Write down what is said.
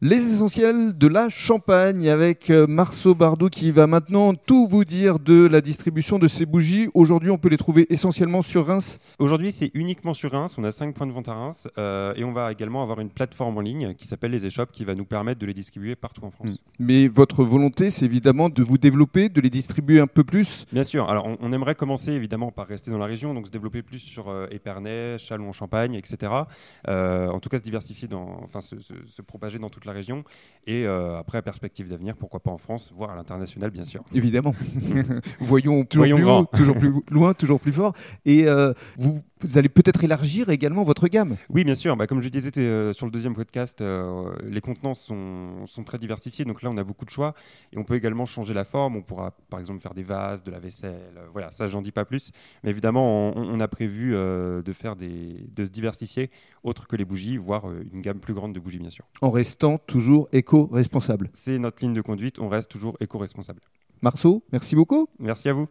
Les essentiels de la Champagne avec euh, Marceau Bardot qui va maintenant tout vous dire de la distribution de ces bougies. Aujourd'hui, on peut les trouver essentiellement sur Reims. Aujourd'hui, c'est uniquement sur Reims. On a 5 points de vente à Reims euh, et on va également avoir une plateforme en ligne qui s'appelle Les Échoppes qui va nous permettre de les distribuer partout en France. Hmm. Mais votre volonté, c'est évidemment de vous développer, de les distribuer un peu plus Bien sûr. Alors, on, aimerait commencer évidemment par rester dans la région, donc se développer plus sur euh, Épernay, Châlons-en-Champagne, etc. en tout cas, se diversifier, dans, enfin, se, se propager dans toute la région. Et euh, après, perspective d'avenir, pourquoi pas en France, voire à l'international, bien sûr. Évidemment. Voyons toujours plus grand. toujours plus loin, toujours plus fort. Et euh, vous, allez peut-être élargir également votre gamme. Oui, bien sûr. Bah, comme je disais euh, sur le deuxième podcast, les contenants sont, sont, très diversifiés. Donc là, on a beaucoup de choix. Et on peut également changer la forme. On pourra, par exemple, faire des vases, de la vaisselle. voilà, ça, j'en dis pas plus. Mais évidemment, on, a prévu de faire des, de se diversifier autre que les bougies, voire une gamme plus grande de bougies, bien sûr. En restant toujours éco-responsable. C'est notre ligne de conduite, on reste toujours éco-responsable. Marceau, merci beaucoup. Merci à vous.